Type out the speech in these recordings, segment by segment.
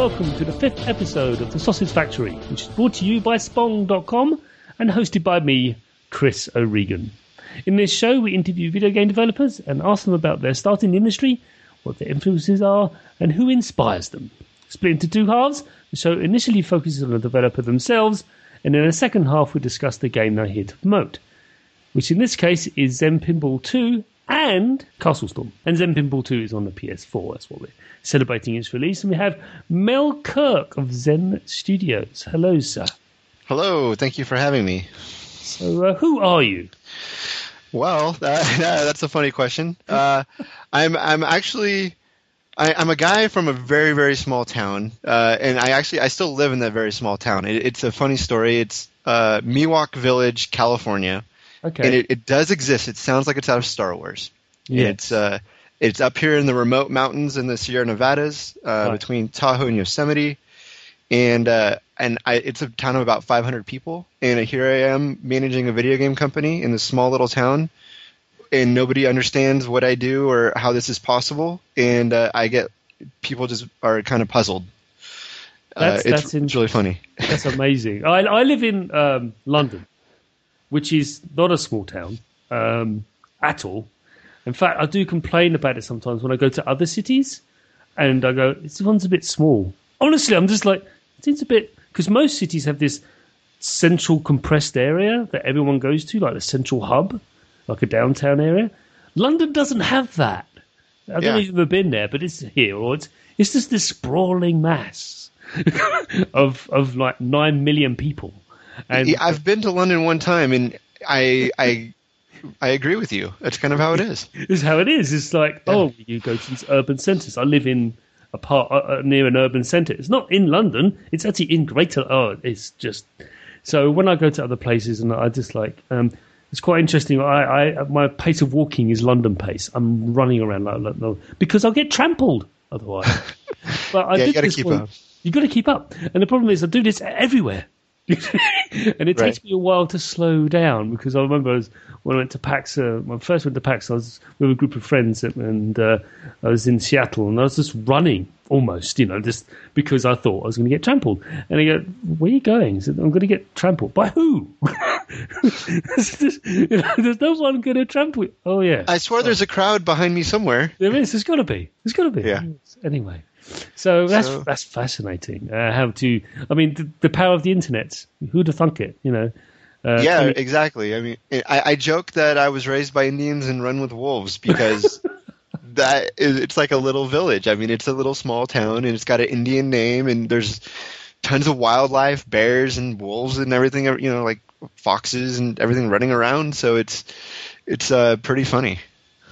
Welcome to the fifth episode of The Sausage Factory, which is brought to you by Spong.com and hosted by me, Chris O'Regan. In this show, we interview video game developers and ask them about their start in the industry, what their influences are, and who inspires them. Split into two halves, the show initially focuses on the developer themselves, and in the second half, we discuss the game they're here to promote, which in this case is Zen Pinball 2 and Castle Storm. And Zen Pinball 2 is on the PS4, that's what we're celebrating its release. And we have Mel Kirk of Zen Studios. Hello, sir. Hello, thank you for having me. So, uh, who are you? Well, that, that's a funny question. Uh, I'm I'm actually I, am a guy from a very very small town, uh, and I actually I still live in that very small town. It, it's a funny story. It's uh, Mi-Wuk Village, California. Okay. And it, it, does exist. It sounds like it's out of Star Wars. Yeah. It's uh, it's up here in the remote mountains in the Sierra Nevadas, uh, Right. between Tahoe and Yosemite, and uh, and I, it's a town of about 500 people. And here I am managing a video game company in this small little town, and nobody understands what I do or how this is possible. And uh, I get people just are kind of puzzled. That's- uh, it's, that's really funny. That's amazing. I, I live in um, London, which is not a small town um, at all. In fact, I do complain about it sometimes when I go to other cities, and I go, "This one's a bit small." Honestly, I'm just like, it seems a bit because most cities have this central compressed area that everyone goes to, like the central hub, like a downtown area. London doesn't have that. I don't know if you've ever been there, but it's here, or it's it's just this sprawling mass of of like nine million people. And I've been to London one time, and I I I agree with you. That's kind of how it is. is how it is. It's like, oh, you go to these urban centres. I live in a part uh, uh, near an urban centre. It's not in London. It's actually in Greater. Oh, it's just so when I go to other places and I just like. Um, it's quite interesting. I, I my pace of walking is London pace. I'm running around like, like because I'll get trampled otherwise. But I Yeah, you did gotta this keep one- up. You got to keep up, and the problem is I do this everywhere, and it takes me a while to slow down because I remember I was, when I went to PAX. Uh, when I first went to PAX, I was with a group of friends, and uh, I was in Seattle, and I was just running almost, you know, just because I thought I was going to get trampled. And I go, "Where are you going?" I said, "I'm going to get trampled by who?" It's just- you know, there's no one going to trample. you. Oh yeah, I swear there's a crowd behind me somewhere. there is. There's got to be. There's got to be. Yeah. Anyway, so that's So- that's fascinating. Uh, how to? I mean, the, the power of the internet. Who'd have thunk it? You know. Uh, yeah, 20 exactly. I mean, I, I joke that I was raised by Indians and run with wolves because that is, it's like a little village. I mean, it's a little small town and it's got an Indian name and there's tons of wildlife, bears and wolves and everything. You know, like foxes and everything running around. So it's it's uh, pretty funny.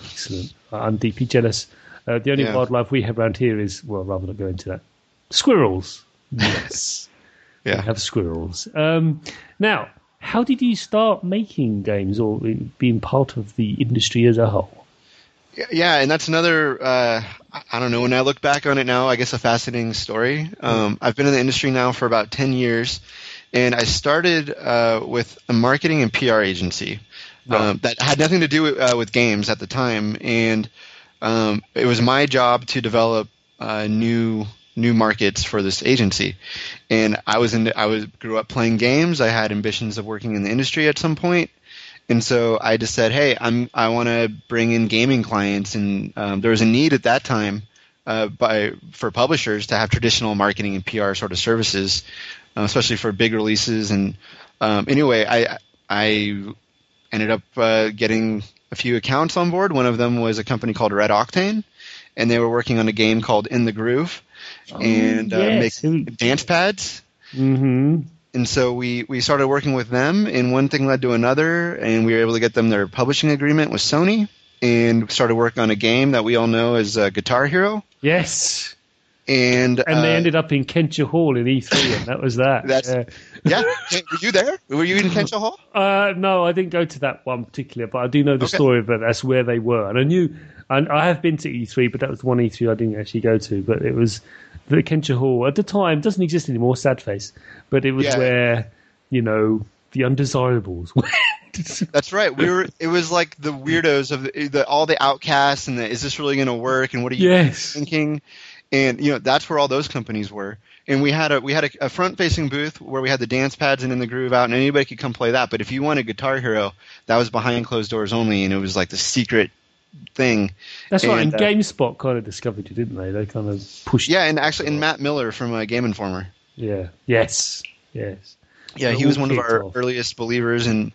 Excellent. I'm deeply jealous. Uh, the only Yeah. wildlife we have around here is well, rather not go into that. Squirrels. Yes, we have squirrels. Um, now, how did you start making games or being part of the industry as a whole? Yeah, and that's another. Uh, I- I don't know. When I look back on it now, I guess a fascinating story. Um, I've been in the industry now for about ten years, and I started uh, with a marketing and PR agency um, that had nothing to do with, uh, with games at the time, and um, it was my job to develop uh, new new markets for this agency. And I was in. I was grew up playing games. I had ambitions of working in the industry at some point, and so I just said, "Hey, I'm I want to bring in gaming clients." And um, there was a need at that time uh, by for publishers to have traditional marketing and PR sort of services, uh, especially for big releases. And um, anyway, I I ended up uh, getting a few accounts on board. One of them was a company called Red Octane, and they were working on a game called In the Groove, and uh, yes. make dance pads Mm-hmm. and so we, we started working with them, and one thing led to another, and we were able to get them their publishing agreement with Sony, and started working on a game that we all know as uh, Guitar Hero, Yes. and And they uh, ended up in Kentia Hall in E3, and that was that. That's- Yeah. yeah. Were you there? Were you in Kentia Hall? Uh, no, I didn't go to that one particular, but I do know the Okay. story of it. That's where they were, and I knew. And I have been to E3, but that was one E3 I didn't actually go to. But it was the Kentia Hall at the time doesn't exist anymore. Sad face, but it was Yeah. where you know the undesirables. That's right. We were. It was like the weirdos of the, the all the outcasts, and the, is this really going to work? And what are you yes, thinking? and you know that's where all those companies were. And we had a we had a, a front facing booth where we had the dance pads and in the groove out, and anybody could come play that. But if you wanted Guitar Hero, that was behind closed doors only, and it was like the secret thing. That's right. And uh, GameSpot kind of discovered you, didn't they? They kind of pushed. Yeah, and actually, and Matt Miller from uh, Game Informer. Yeah. Yes. Yes. Yeah, he was one of our off. earliest believers, and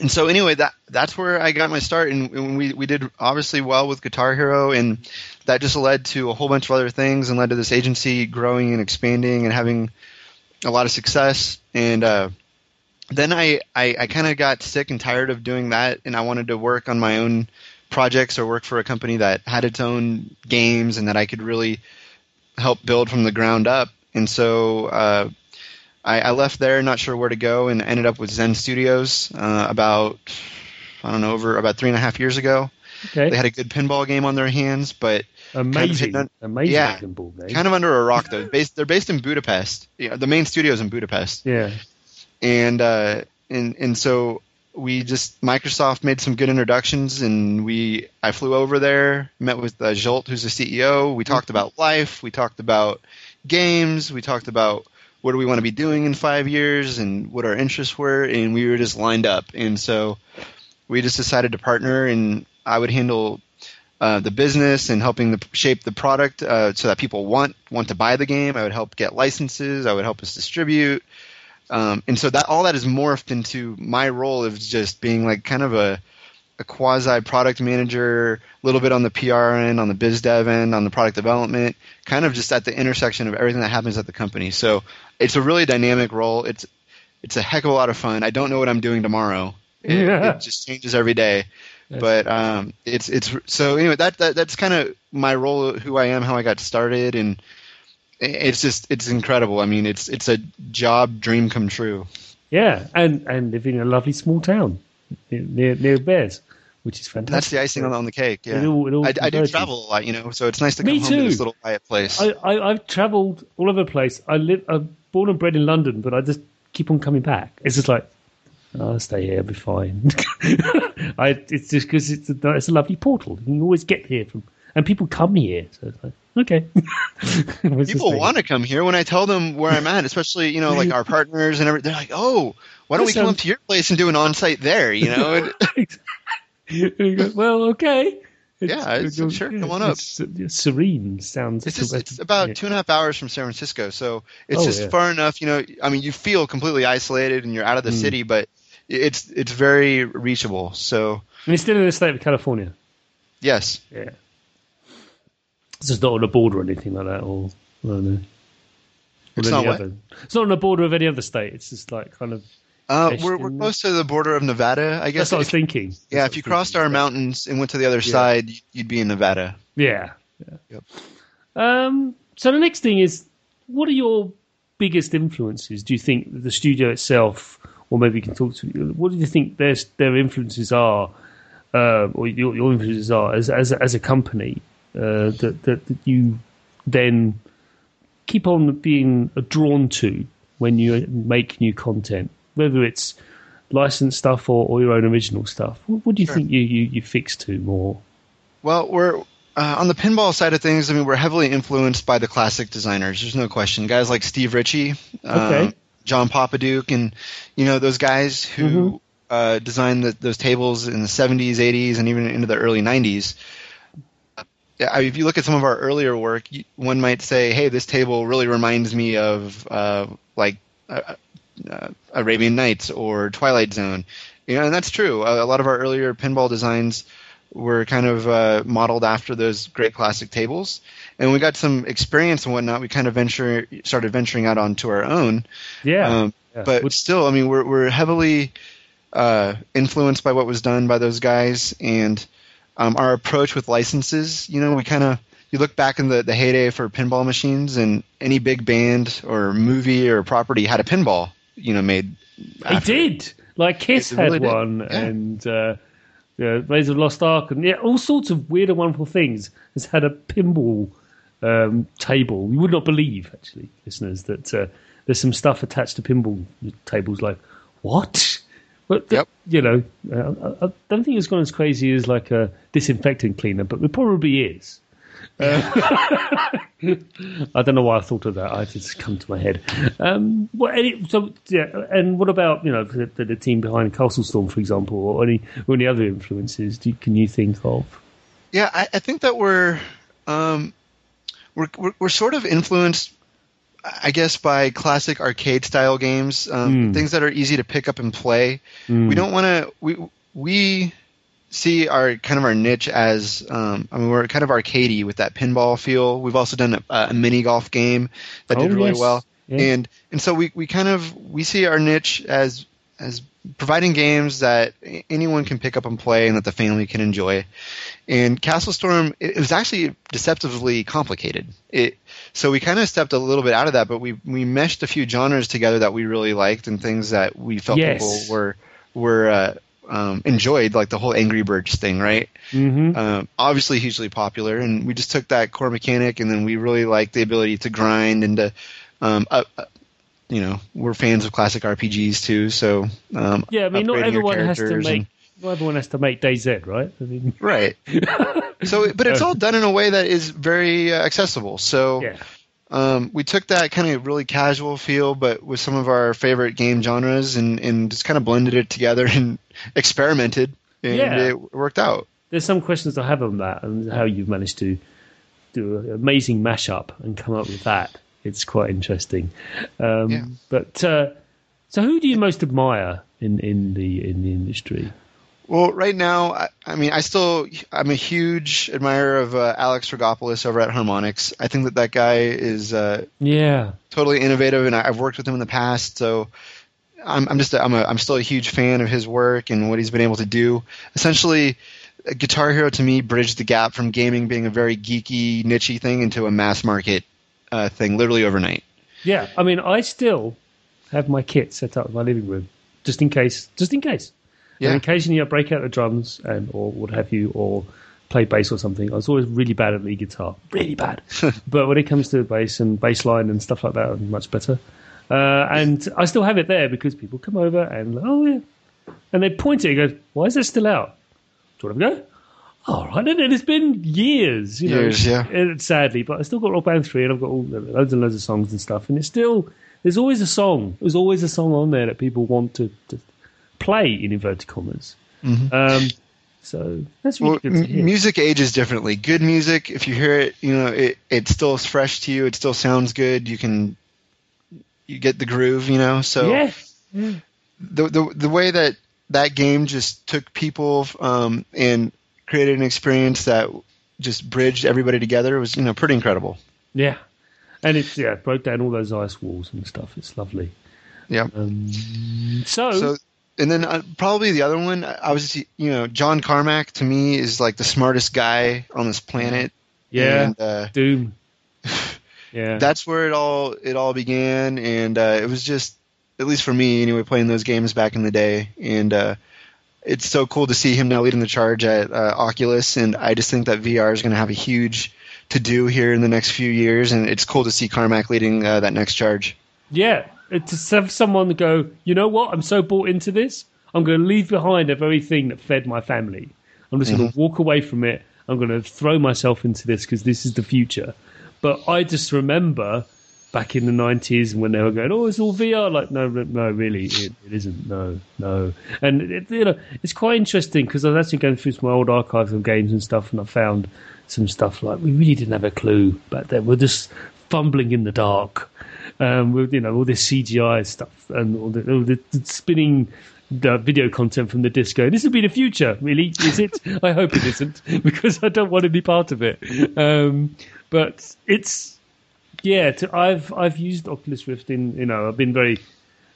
and so anyway, that that's where I got my start, and, we we did obviously well with Guitar Hero, and that just led to a whole bunch of other things, and led to this agency growing and expanding and having a lot of success, and uh, then I I, I kind of got sick and tired of doing that, and I wanted to work on my own projects or work for a company that had its own games and that I could really help build from the ground up, and so. Uh, I, I, left there, not sure where to go, and ended up with Zen Studios uh, about I don't know over about three and a half years ago. Okay. They had a good pinball game on their hands, but amazing, kind of amazing yeah, pinball game. Kind of under a rock though. based, they're based in Budapest. Yeah, the main studio is in Budapest. Yeah, and uh, and and so we just Microsoft made some good introductions, and we I flew over there, met with uh, Zsolt, who's the CEO. We talked mm-hmm. about life. We talked about games. We talked about what do we want to be doing in five years and what our interests were, and we were just lined up. And so we just decided to partner, and I would handle uh, the business and helping the, shape the product uh, so that people want want to buy the game. I would help get licenses. I would help us distribute. Um, and so that all that is morphed into my role of just being like kind of a a quasi product manager, a little bit on the PR end, on the biz dev end, on the product development, kind of just at the intersection of everything that happens at the company. So it's a really dynamic role. It's it's a heck of a lot of fun. I don't know what I'm doing tomorrow. It, yeah. it just changes every day. but um, it's it's so anyway that, that that's kind of my role, who I am, how I got started, and it's just it's incredible. I mean, it's it's a job dream come true. Yeah, and and living in a lovely small town near near Bears, which is fantastic. That's the icing on, the cake. Yeah, it all, it all I, I, do travel a lot, you know, so it's nice to come Me home too. to this little quiet place. I, I have travelled all over the place. I live, I'm born and bred in London, but I just keep on coming back. It's just like oh, I'll stay here, I'll be fine. I, it's just because it's a, it's a lovely portal. You can always get here from, and people come here. So it's like, okay. people want to come here when I tell them where I'm at, especially you know like our partners and everything. They're like, oh, why don't we come um up to your place and do an on-site there? You know. go, well, okay. It's, yeah, it's, it's, sure. Come on up. serene sounds. It's, just, it's about yeah. two and a half hours from San Francisco, so it's oh, just yeah. far enough. You know, I mean, you feel completely isolated and you're out of the mm. city, but it's it's very reachable. So. And you're still in the state of California. Yes. Yeah. It's just not on the border or anything like that, or I don't know. It's not, other, it's not on the border of any other state. It's just like kind of uh, we're we're close to the border of Nevada, I guess. That's what I was thinking. That's yeah, if you crossed our mountains and went to the other yeah. side, you'd be in Nevada. Yeah. yeah. Yep. Um, so the next thing is, what are your biggest influences? Do you think the studio itself, or maybe you can talk to, what do you think their their influences are, uh, or your, your influences are as as as a company uh, that, that that you then keep on being drawn to when you make new content? Whether it's licensed stuff or, or your own original stuff. What, what do you sure. think you, you, you fix to more? Well, we're uh, on the pinball side of things. I mean, we're heavily influenced by the classic designers. There's no question. Guys like Steve Ritchie, okay. um, John Popadiuk, and you know those guys who mm-hmm. uh, designed the, those tables in the 70s, 80s, and even into the early 90s. if you look at some of our earlier work, one might say, "Hey, this table really reminds me of uh, like uh, Arabian Nights or Twilight Zone. You know, and that's true. A, a lot of our earlier pinball designs were kind of uh, modeled after those great classic tables. And we got some experience and whatnot. We kind of venture started venturing out onto our own. Yeah. Um, yeah. But still, I mean, we're we're heavily uh, influenced by what was done by those guys and um, our approach with licenses. You know, we kind of you look back in the, the heyday for pinball machines, and any big band or movie or property had a pinball you know made. He did. Like Kiss had one, yeah. and uh, yeah, Raiders of Lost Ark, and yeah, all sorts of weird and wonderful things. Has had a pinball um, table. You would not believe, actually, listeners, that uh, there's some stuff attached to pinball tables. Like what? But yep. you know, uh, I don't think it's gone as crazy as like a disinfectant cleaner, but it probably is. Uh, I don't know why I thought of that. I just come to my head. Um, well, any, so yeah, and what about you know the, the, the team behind Castle Storm, for example, or any or any other influences? Do, can you think of? Yeah, I, I think that we're, um, we're, we're we're sort of influenced, I guess, by classic arcade style games, um, Mm. things that are easy to pick up and play. Mm. We don't want to we we see our kind of our niche as um, I mean we're kind of arcadey with that pinball feel. We've also done a, a mini golf game that Oh, did really yes. well, Yeah. and and so we, we kind of we see our niche as as providing games that anyone can pick up and play and that the family can enjoy. And Castle Storm, it, it was actually deceptively complicated. It so we kind of stepped a little bit out of that, but we we meshed a few genres together that we really liked and things that we felt Yes. people were were uh, um, enjoyed, like the whole Angry Birds thing, right? Mm-hmm. um, obviously hugely popular, and we just took that core mechanic, and then we really liked the ability to grind and to, um, uh, uh, you know, we're fans of classic RPGs too. So um, yeah, I mean, not everyone has to make. and- Not everyone has to make DayZ, right? I mean, right. so, but it's all done in a way that is very uh, accessible. So yeah, um, we took that kind of really casual feel, but with some of our favorite game genres, and, and just kind of blended it together and experimented, and Yeah. it worked out. there's some questions I have on that and how you've managed to do an amazing mashup and come up with that. It's quite interesting. Um, Yeah. But uh, so, who do you most admire in, in the in the industry? Well, right now, I, I mean, I still, I'm a huge admirer of uh, Alex Rigopulos over at Harmonix. I think that that guy is uh, Yeah, totally innovative, and I, I've worked with him in the past, so I'm, I'm just, a, I'm, a, I'm still a huge fan of his work and what he's been able to do. Essentially, Guitar Hero to me bridged the gap from gaming being a very geeky, nichey thing into a mass market uh, thing, literally overnight. yeah. I mean, I still have my kit set up in my living room just in case. Just in case. Yeah. And occasionally I break out the drums and or what have you, or play bass or something. I was always really bad at lead guitar, really bad. but when it comes to bass and bass line and stuff like that, I'm much better. Uh, and I still have it there because people come over and oh yeah, and they point it and go, "Why is it still out?" Do you want to go? All right, and it's been years, you know, Years, yeah. sadly, but I still got Rock Band three, and I've got all, loads and loads of songs and stuff, and it's still there's always a song. There's always a song on there that people want to, to play in inverted commas. Um, so that's really Mm-hmm. Well, good to hear. m- music ages differently. Good music, if you hear it, you know, it, it still is fresh to you. It still sounds good. You can, you get the groove, you know. So yeah, the, the the way that that game just took people um, and created an experience that just bridged everybody together was, you know, pretty incredible. yeah, and it's yeah broke down all those ice walls and stuff. It's lovely. Yeah. Um, so, So, and then uh, probably the other one, I was, you know, John Carmack to me is like the smartest guy on this planet. yeah, And, uh, Doom. Yeah, that's where it all it all began, and uh, it was just at least for me anyway, playing those games back in the day, and uh, it's so cool to see him now leading the charge at uh, Oculus, and I just think that VR is going to have a huge to do here in the next few years, and it's cool to see Carmack leading uh, that next charge. Yeah, Uh, to have someone go, you know what? I'm so bought into this. I'm going to leave behind the very thing that fed my family. I'm just going to mm-hmm. walk away from it. I'm going to throw myself into this because this is the future. But I just remember back in the 90s when they were going, oh, it's all VR. Like, no, no, no, really, it, it isn't. No, no. And, it, you know, it's quite interesting because I was actually going through some old archives of games and stuff and I found some stuff like we really didn't have a clue back then. We're just fumbling in the dark um, with you know all this CGI stuff and all the, all the, spinning the video content from the disco. This will be the future, really, is it? I hope it isn't because I don't want to be part of it. Um, but it's yeah. To, I've I've used Oculus Rift in you know I've been very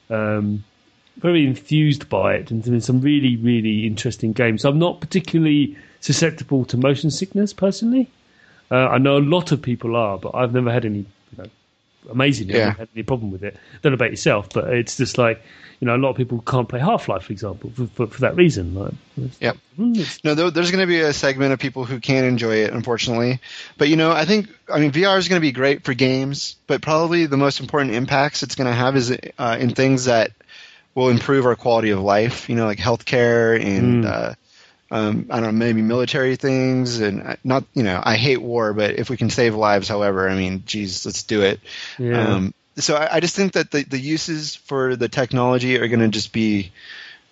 um, very enthused by it and in some really really interesting games. I'm not particularly susceptible to motion sickness personally. Uh, I know a lot of people are, but I've never had any. You know, amazingly, Yeah. never had any problem with it. Don't know about yourself, but it's just like you know, a lot of people can't play Half Life, for example, for, for, for that reason. Like, Yep. mm, No, there- there's going to be a segment of people who can enjoy it, unfortunately. But you know, I think I mean VR is going to be great for games, but probably the most important impacts it's going to have is uh, in things that will improve our quality of life. You know, like healthcare and Mm. uh, um, I don't know, maybe military things, and uh, not you know, I hate war, but if we can save lives, however, I mean, geez, let's do it. Yeah. Um, so I, I just think that the, the uses for the technology are going to just be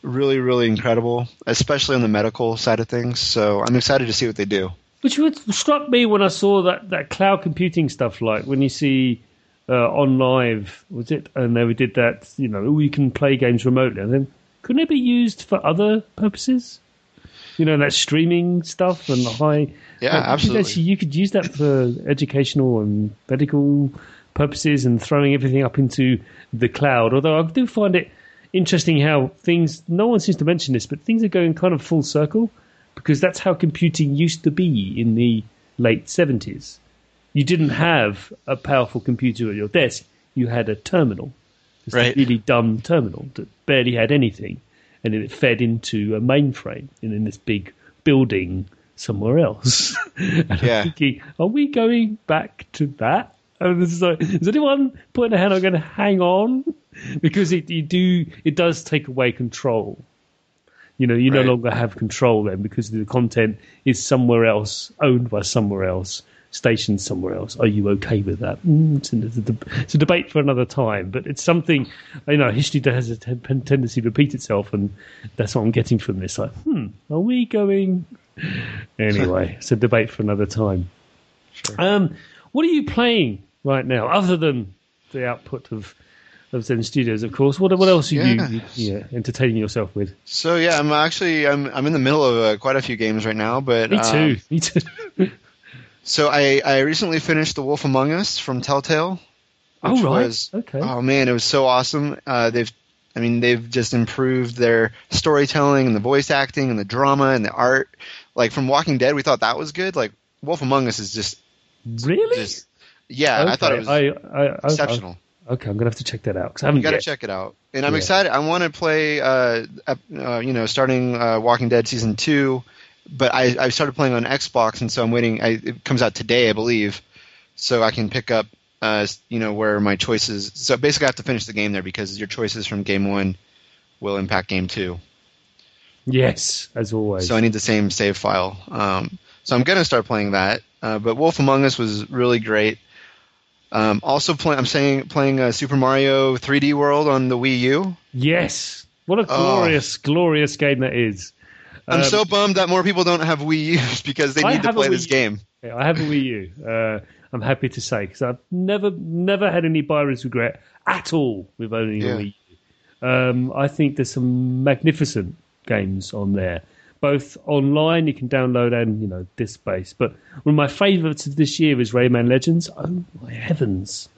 really, really incredible, especially on the medical side of things. So I'm excited to see what they do. Which struck me when I saw that, that cloud computing stuff, like when you see uh, OnLive, was it? And they did that, you know, you can play games remotely. And then couldn't it be used for other purposes? You know, that streaming stuff and the high. Yeah, like, absolutely. Actually, you could use that for educational and medical purposes and throwing everything up into the cloud. Although I do find it interesting how things, no one seems to mention this, but things are going kind of full circle because that's how computing used to be in the late 70s. You didn't have a powerful computer at your desk, you had a terminal. Just Right. a really dumb terminal that barely had anything. And then it fed into a mainframe and in this big building somewhere else. and Yeah. I'm thinking, are we going back to that? And this is like, is anyone putting a hand on going to hang on? Because it you do it does take away control. You know, you Right. no longer have control then because the content is somewhere else, owned by somewhere else, stationed somewhere else. Are you okay with that? Mm, it's, a, it's, a, deb- it's a debate for another time, but it's something, you know, history has a tendency to repeat itself, and that's what I'm getting from this. Like, hmm, are we going? Anyway, it's a debate for another time. Um, what are you playing right now, other than the output of of Zen Studios, of course? What what else are you, Yeah. you yeah, entertaining yourself with? So yeah, I'm actually I'm I'm in the middle of uh, quite a few games right now, but Me um, too. Me too. so I I recently finished The Wolf Among Us from Telltale. oh right. was- okay. Oh man, it was so awesome. Uh, they've, I mean, they've just improved their storytelling and the voice acting and the drama and the art. Like from Walking Dead, we thought that was good. Like Wolf Among Us is just, really? just yeah, I thought it was I, I, exceptional. I, okay, I'm gonna have to check that out because I haven't You got to yet. check it out. And I'm Yeah. excited. I want to play, uh, uh, you know, starting uh, Walking Dead season two, but I, I started playing on Xbox, and so I'm waiting. I, it comes out today, I believe, so I can pick up, uh, you know, where my choices. So basically, I have to finish the game there because your choices from game one will impact game two. Yes, as always. So I need the same save file. Um, so I'm going to start playing that. Uh, but Wolf Among Us was really great. Um, also, play, I'm saying playing uh, Super Mario 3D World on the Wii U. yes. What a Oh. glorious, glorious game that is. I'm Um, so bummed that more people don't have Wii U's because they need to play this game. Yeah, I have a Wii U. Uh, I'm happy to say because I've never, never had any buyer's regret at all with owning Yeah. a Wii U. Um, I think there's some magnificent games on there, both online you can download and you know disc based. But one of my favourites of this year is Rayman Legends. Oh my heavens,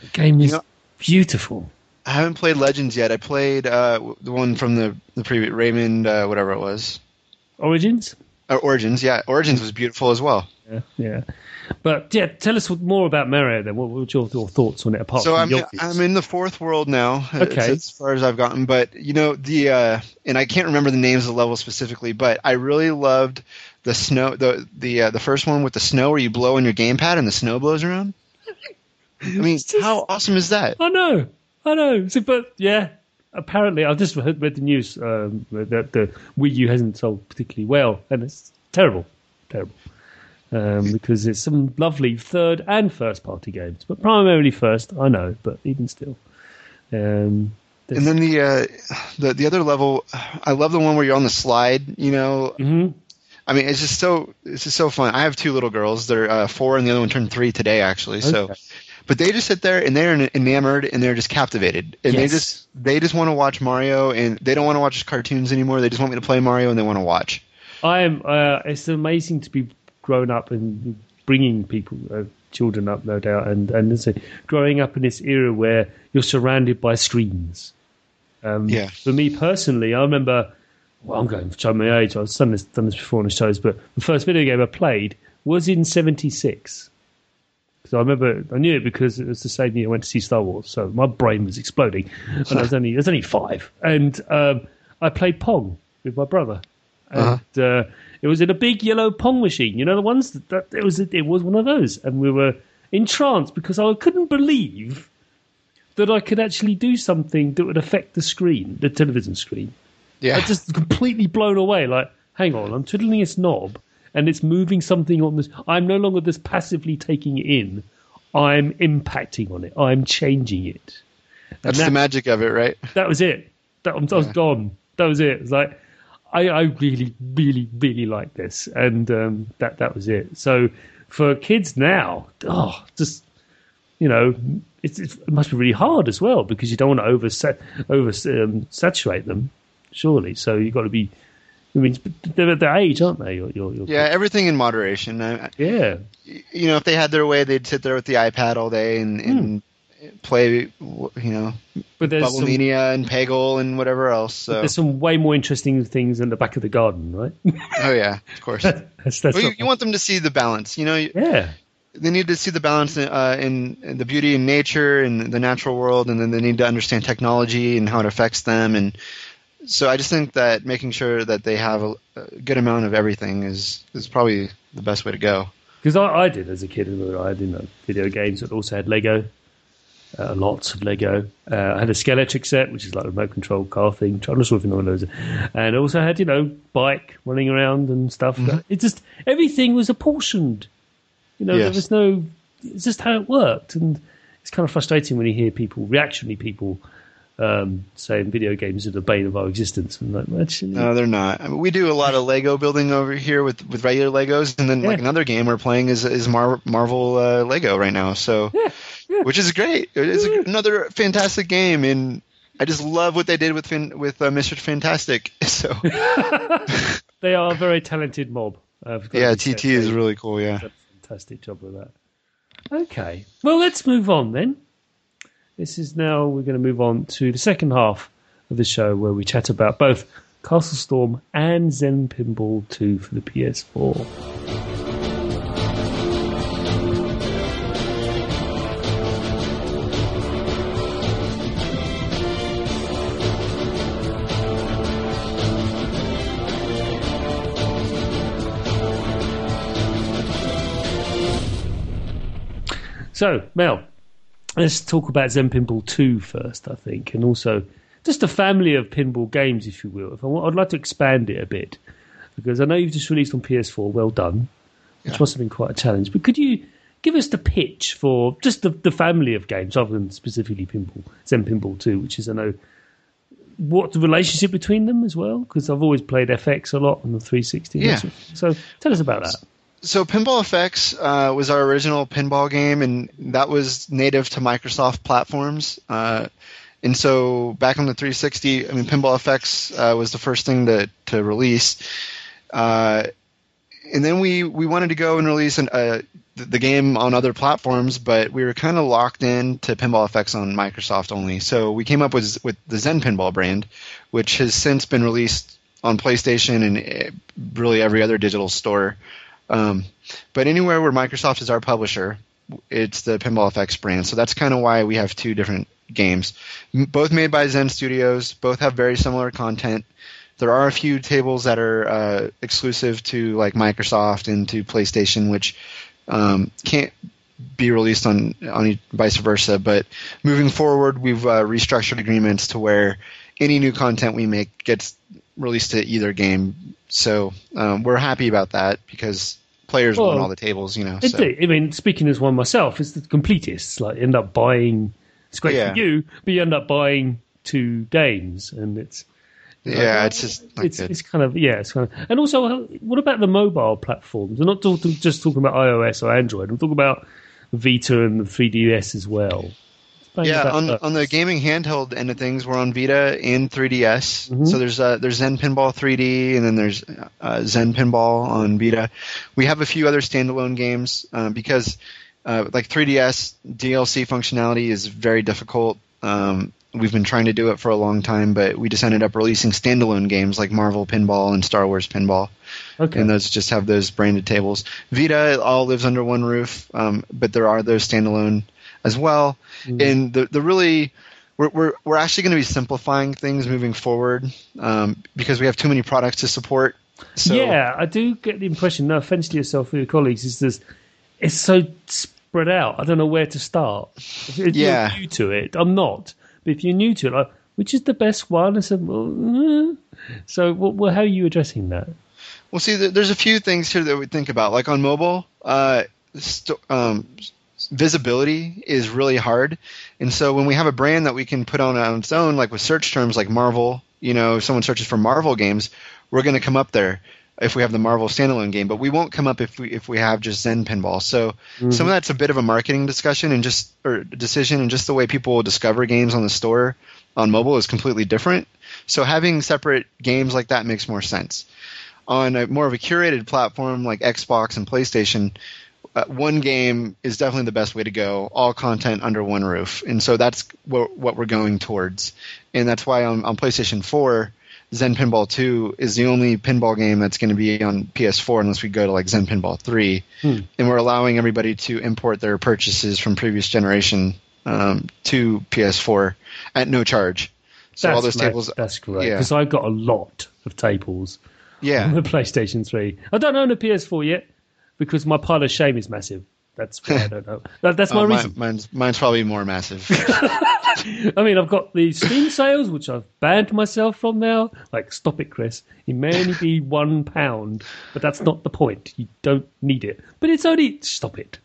the game is You know- beautiful. I haven't played Legends yet. I played uh, the one from the the previous Rayman, uh, whatever it was, Origins. uh, Origins. Yeah, Origins was beautiful as well. Yeah, yeah. But yeah, tell us more about Mario then. What were your, your thoughts on it apart so from I'm? I'm in the fourth world now. uh, Okay. as far as I've gotten, but you know the uh, and I can't remember the names of the levels specifically, but I really loved the snow the the uh, the first one with the snow where you blow on your gamepad and the snow blows around. I mean, just- how awesome is that? I know, I know. So, but yeah, apparently, I've just heard, read the news um, that the Wii U hasn't sold particularly well, and it's terrible, terrible. Um, because it's some lovely third and first party games, but primarily first. I know, but even still, um, And then the uh, the the other level, I love the one where you're on the slide. You know, Mhm. I mean, it's just so it's just so fun. I have two little girls. They're uh, four, and the other one turned three today, actually. So, Okay. But they just sit there and they're enamored and they're just captivated, and they just they just want to watch Mario, and they don't want to watch cartoons anymore. They just want me to play Mario, and they want to watch. I am. Uh, it's amazing to be grown up and bringing people, uh, children up, no doubt, and and so growing up in this era where you're surrounded by screens. Um, Yeah. For me personally, I remember. Well, I'm going to show my age. I've done this, done this before on the shows, but the first video game I played was in '76. So I remember I knew it because it was the same year I went to see Star Wars. So my brain was exploding, and I was only I was only five, and um, I played Pong with my brother, and uh it was in a big yellow Pong machine. You know the ones that, that it was it was one of those, and we were entranced because I couldn't believe that I could actually do something that would affect the screen, the television screen. Yeah, I just completely blown away. Like, hang on, I'm twiddling this knob and it's moving something on this. I'm no longer just passively taking it in. I'm impacting on it. I'm changing it. That's that, the magic of it, right? That was it. That, I was yeah. gone. That was it. It's like I, I really, really, really like this, and um, that that was it. So for kids now, oh, just you know, it, it must be really hard as well because you don't want to over over um, saturate them, surely. So you've got to be I mean, they're at their age, aren't they? Your, your, your yeah, everything in moderation. yeah. You know, if they had their way, they'd sit there with the iPad all day and, and mm. play, you know, but there's Bubble some, Mania and Peggle and whatever else. So. There's some way more interesting things in the back of the garden, right? oh yeah, of course. that's, that's well, you, you, want them to see the balance, you know. Yeah. They need to see the balance in, uh, in, in the beauty in nature and the natural world, and then they need to understand technology and how it affects them and so I just think that making sure that they have a, a good amount of everything is is probably the best way to go. Because I, I, did as a kid, I had know, video games that also had Lego, uh, lots of Lego. Uh, I had a Scalextric set, which is like a remote control car thing. I'm not sure if you know those. And also had you know bike running around and stuff. Mm-hmm. It just everything was apportioned. You know, yes. there was no. It's just how it worked, and it's kind of frustrating when you hear people, reactionary people um, saying video games are the bane of our existence. And like, actually, no, they're not. I mean, we do a lot of Lego building over here with, with regular Legos, and then yeah. like another game we're playing is is Mar- Marvel uh, Lego right now. So, yeah, yeah. which is great. It's another fantastic game, and I just love what they did with fin- with uh, Mr. Fantastic. So, they are a very talented mob. yeah, TT is really cool. Yeah, fantastic job with that. Okay, well, let's move on then. This is now, we're going to move on to the second half of the show where we chat about both Castle Storm and Zen Pinball 2 for the PS4. So, Mel, let's talk about Zen Pinball 2 first, I think, and also just a family of pinball games, if you will. If I want, I'd like to expand it a bit because I know you've just released on PS4. Well done, which yeah. must have been quite a challenge. But could you give us the pitch for just the, the family of games, other than specifically pinball, Zen Pinball 2, which is I know what the relationship between them as well? Because I've always played FX a lot on the 360. Yeah. So tell us about that so Pinball FX uh, was our original pinball game, and that was native to Microsoft platforms. Uh, and so back on the 360, I mean, Pinball FX uh, was the first thing to to release. Uh, and then we we wanted to go and release an, uh, the game on other platforms, but we were kind of locked in to Pinball FX on Microsoft only. So we came up with with the Zen Pinball brand, which has since been released on PlayStation and eh, really every other digital store. Um, but anywhere where Microsoft is our publisher, it's the Pinball FX brand. So that's kind of why we have two different games, both made by Zen Studios. Both have very similar content. There are a few tables that are uh, exclusive to like Microsoft and to PlayStation, which um, can't be released on on vice versa. But moving forward, we've uh, restructured agreements to where any new content we make gets released to either game. So um, we're happy about that because players well, won all the tables, you know. So. I mean, speaking as one myself, it's the completists. Like, end up buying. It's great yeah. for you, but you end up buying two games, and it's. Yeah, it's just it's, it's kind of yeah, it's kind of and also uh, what about the mobile platforms? I'm not talking, just talking about iOS or Android. I'm talking about Vita and the 3DS as well yeah, on on the gaming handheld end of things, we're on Vita and 3DS. Mm-hmm. So there's uh, there's Zen Pinball 3D, and then there's uh, Zen Pinball on Vita. We have a few other standalone games uh, because uh, like 3DS DLC functionality is very difficult. Um, we've been trying to do it for a long time, but we just ended up releasing standalone games like Marvel Pinball and Star Wars Pinball. Okay. And those just have those branded tables. Vita all lives under one roof, um, but there are those standalone as well. Mm-hmm. And the the really we're we're we're actually going to be simplifying things moving forward um, because we have too many products to support. So, yeah, I do get the impression. No offense to yourself or your colleagues, is this it's so spread out. I don't know where to start. If, yeah. you're new to it, I'm not. But if you're new to it, like, which is the best one? I said, well, uh. so well, how are you addressing that? Well, see, there's a few things here that we think about. Like on mobile, uh, st- um, visibility is really hard, and so when we have a brand that we can put on on its own, like with search terms like Marvel, you know, if someone searches for Marvel games, we're going to come up there if we have the Marvel standalone game, but we won't come up if we if we have just Zen Pinball. So mm-hmm. some of that's a bit of a marketing discussion and just or decision, and just the way people discover games on the store on mobile is completely different. So having separate games like that makes more sense. On a more of a curated platform like Xbox and PlayStation, uh, one game is definitely the best way to go. All content under one roof, and so that's what, what we're going towards. And that's why on, on PlayStation 4, Zen Pinball 2 is the only pinball game that's going to be on PS4 unless we go to like Zen Pinball 3. Hmm. And we're allowing everybody to import their purchases from previous generation um, to PS4 at no charge. So all those ma- tables, That's great yeah. because I've got a lot of tables on yeah, the PlayStation 3. I don't own a PS4 yet because my pile of shame is massive. That's why I don't know. That, that's my Oh, reason. mine, mine's mine's probably more massive. I mean, I've got the Steam sales, which I've banned myself from now. Like, stop it, Chris. It may only be one pound, but that's not the point. You don't need it. But it's only stop it.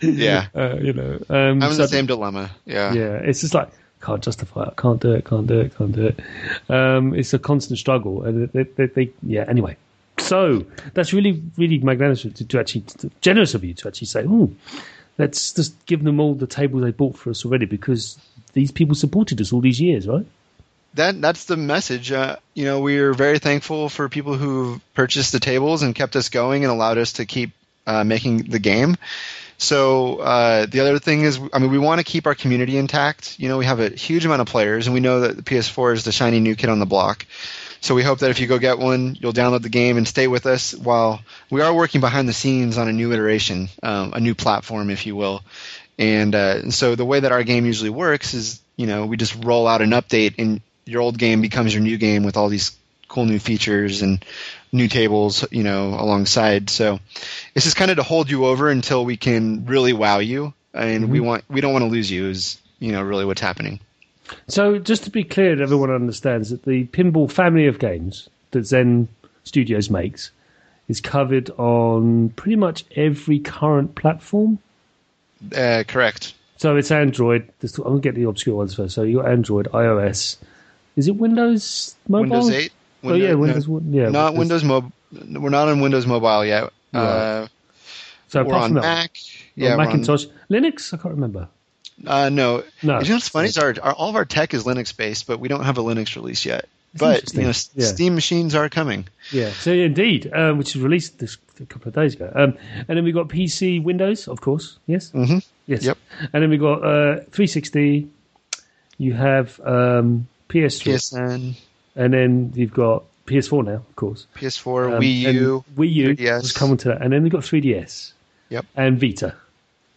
yeah, uh, you know. Um, I'm in so- the same dilemma. Yeah, Yeah, it's just like can't justify it. Can't do it. Can't do it. Can't do it. Um, it's a constant struggle, and they, they, they yeah. Anyway, so that's really, really magnanimous to, to actually to, generous of you to actually say, "Oh, let's just give them all the tables they bought for us already," because these people supported us all these years, right? that that's the message. Uh, you know, we are very thankful for people who purchased the tables and kept us going and allowed us to keep uh, making the game. So uh, the other thing is, I mean, we want to keep our community intact. You know, we have a huge amount of players, and we know that the PS4 is the shiny new kid on the block. So we hope that if you go get one, you'll download the game and stay with us while we are working behind the scenes on a new iteration, um, a new platform, if you will. And uh, so the way that our game usually works is, you know, we just roll out an update, and your old game becomes your new game with all these cool new features and new tables, you know, alongside. So it's just kind of to hold you over until we can really wow you, and we want we don't want to lose you. Is you know really what's happening. So, just to be clear, that everyone understands that the pinball family of games that Zen Studios makes is covered on pretty much every current platform. Uh, correct. So it's Android. I'm gonna get the obscure ones first. So you got Android, iOS. Is it Windows Mobile? Windows 8. Oh yeah, Windows. one- yeah, not Windows Mobile. We're not on Windows Mobile yet. Uh, So we're on Mac. Yeah, on- Macintosh, Linux. I can't remember. Uh, no. No. You know what's funny is our, our all of our tech is Linux based, but we don't have a Linux release yet. That's but you know, Yeah. Steam machines are coming. Yeah. So indeed, um, which was released this a couple of days ago. Um, and then we got PC, Windows, of course. Yes. hmm Yes. Yep. And then we got uh, 360. You have um, PS3, PSN, and then you've got PS4 now, of course. PS4, Um, Wii U, Wii U 3DS. coming to that, and then we got 3DS. Yep. And Vita.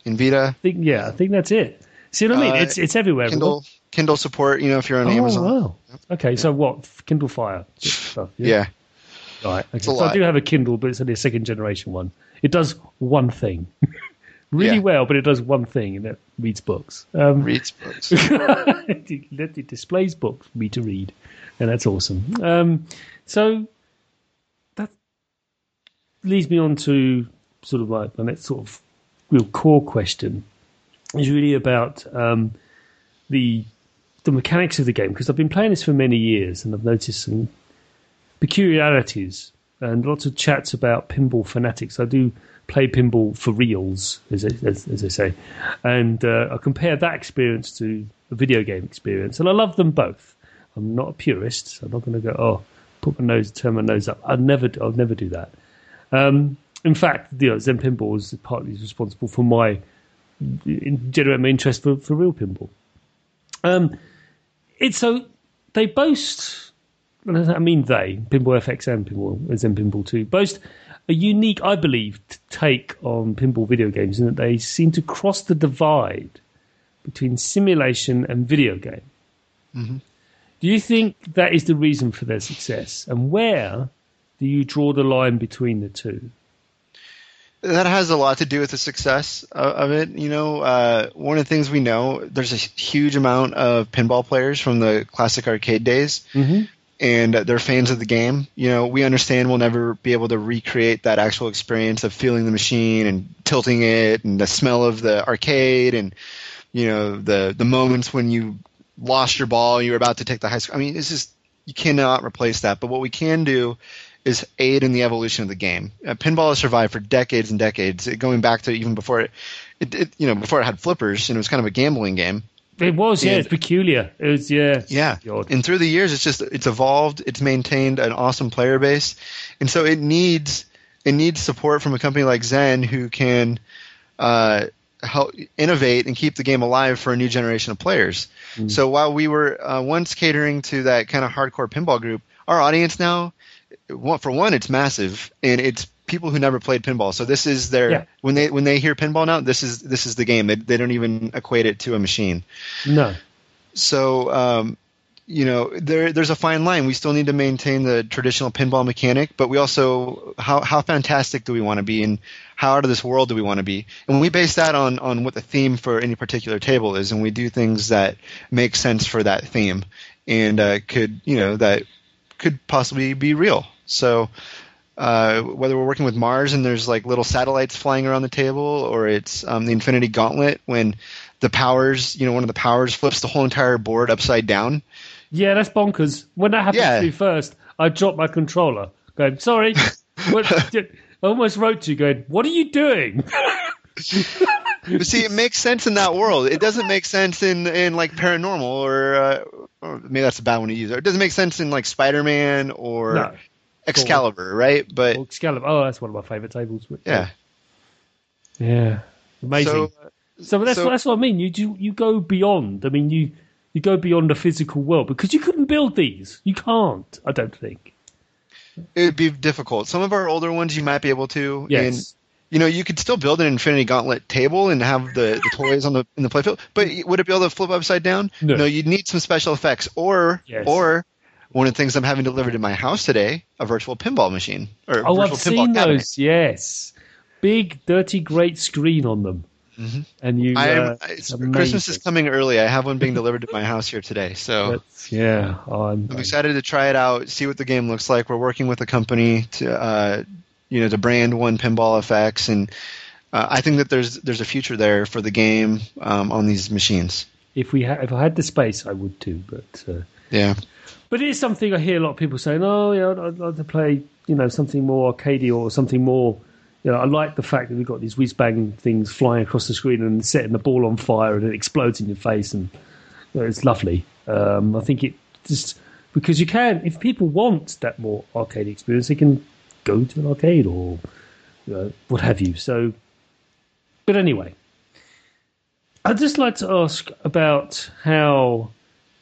In Vita, I think yeah, I think that's it. See what I mean? Uh, it's it's everywhere. Kindle, Kindle support. You know, if you're on Oh Amazon. wow. Okay, so what? Kindle Fire stuff. Yeah. Right. Okay. So I do have a Kindle, but it's only a second generation one. It does one thing really Yeah. well, but it does one thing, and it reads books. Um, reads books. it, it displays books for me to read, and that's awesome. Um, so that leads me on to sort of like the next sort of real core question is really about um, the the mechanics of the game because I've been playing this for many years and I've noticed some peculiarities and lots of chats about pinball fanatics. I do play pinball for reals, as they, as, as say, and uh, I compare that experience to a video game experience, and I love them both. I'm not a purist. So I'm not going to go, oh, put my nose, turn my nose up. I'd never, I'll never do that. Um, in fact, you know, Zen Pinball is partly responsible for my generate my interest for, for real pinball. Um, it's so they boast. I mean, they Pinball FX and Pinball Zen Pinball Two boast a unique, I believe, take on pinball video games in that they seem to cross the divide between simulation and video game. Do you think that is the reason for their success, and where do you draw the line between the two? That has a lot to do with the success of, of it. You know, uh, one of the things we know, there's a huge amount of pinball players from the classic arcade days, Mhm. and they're fans of the game. You know, we understand we'll never be able to recreate that actual experience of feeling the machine and tilting it and the smell of the arcade and you know the the moments when you lost your ball you were about to take the high score. I mean, it's just you cannot replace that. But what we can do is aid in the evolution of the game. Uh, pinball has survived for decades and decades, going back to even before it, it, it, you know, before it had flippers, and it was kind of a gambling game. It was, yeah. And, it's peculiar. It was, yeah. Yeah. And through the years, it's just it's evolved. It's maintained an awesome player base, and so it needs it needs support from a company like Zen who can uh, help innovate and keep the game alive for a new generation of players. Mm. So while we were uh, once catering to that kind of hardcore pinball group, our audience now, for one, it's massive, and it's people who never played pinball. So this is their yeah. when they when they hear pinball now, this is this is the game. They they don't even equate it to a machine. No. So um, you know there there's a fine line. We still need to maintain the traditional pinball mechanic, but we also how how fantastic do we want to be and how out of this world do we want to be? And we base that on on what the theme for any particular table is, and we do things that make sense for that theme and uh, could you know that could possibly be real. So uh, whether we're working with Mars and there's like little satellites flying around the table, or it's um, the Infinity Gauntlet when the powers, you know, one of the powers flips the whole entire board upside down. Yeah, that's bonkers. When that happened yeah. to me first, I dropped my controller. Going, sorry. I almost wrote to you going, what are you doing? but see, it makes sense in that world. It doesn't make sense in in like paranormal or, uh, or maybe that's a bad one to use. It doesn't make sense in like Spider Man or no. Excalibur, right? But Excalibur. Oh, that's one of my favorite tables. Yeah. Yeah. Amazing. So, so that's so, that's what I mean. You do you go beyond. I mean, you you go beyond the physical world because you couldn't build these. You can't. I don't think. It would be difficult. Some of our older ones you might be able to. Yes. You know, you could still build an Infinity Gauntlet table and have the, the toys on the in the playfield, but would it be able to flip upside down? No. no you'd need some special effects, or yes. or one of the things I'm having delivered to my house today, a virtual pinball machine. Or oh, I've seen cabinet. those. Yes, big, dirty, great screen on them. Mm-hmm. And you, uh, Christmas is coming early. I have one being delivered to my house here today. So That's, yeah, oh, I'm, I'm, excited to try it out, see what the game looks like. We're working with a company to, uh, you know, to brand one Pinball FX, and uh, I think that there's there's a future there for the game um, on these machines. If we ha- if I had the space, I would too. But uh, yeah, but it is something I hear a lot of people saying, "Oh, yeah, I'd, I'd like to play, you know, something more arcadey or something more." You know, I like the fact that we've got these whiz bang things flying across the screen and setting the ball on fire and it explodes in your face, and you know, it's lovely. Um, I think it just because you can, if people want that more arcade experience, they can go to an arcade or know, what have you. So, but anyway, I'd just like to ask about how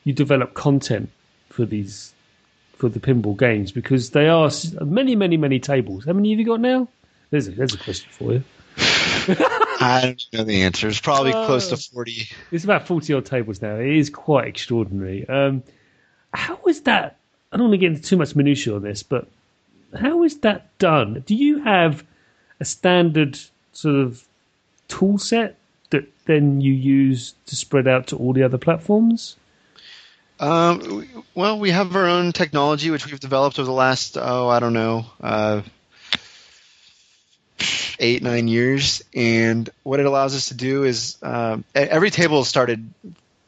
you develop content for these for the pinball games because they are many, many, many tables. How many have you got now? There's a, there's a question for you. I don't know the answer. It's probably uh, close to forty. It's about forty odd tables now. It is quite extraordinary. Um, how is that? I don't want to get into too much minutiae on this, but how is that done? Do you have a standard sort of tool set that then you use to spread out to all the other platforms? Um, well, we have our own technology which we've developed over the last oh I don't know uh, eight nine years, and what it allows us to do is uh, every table started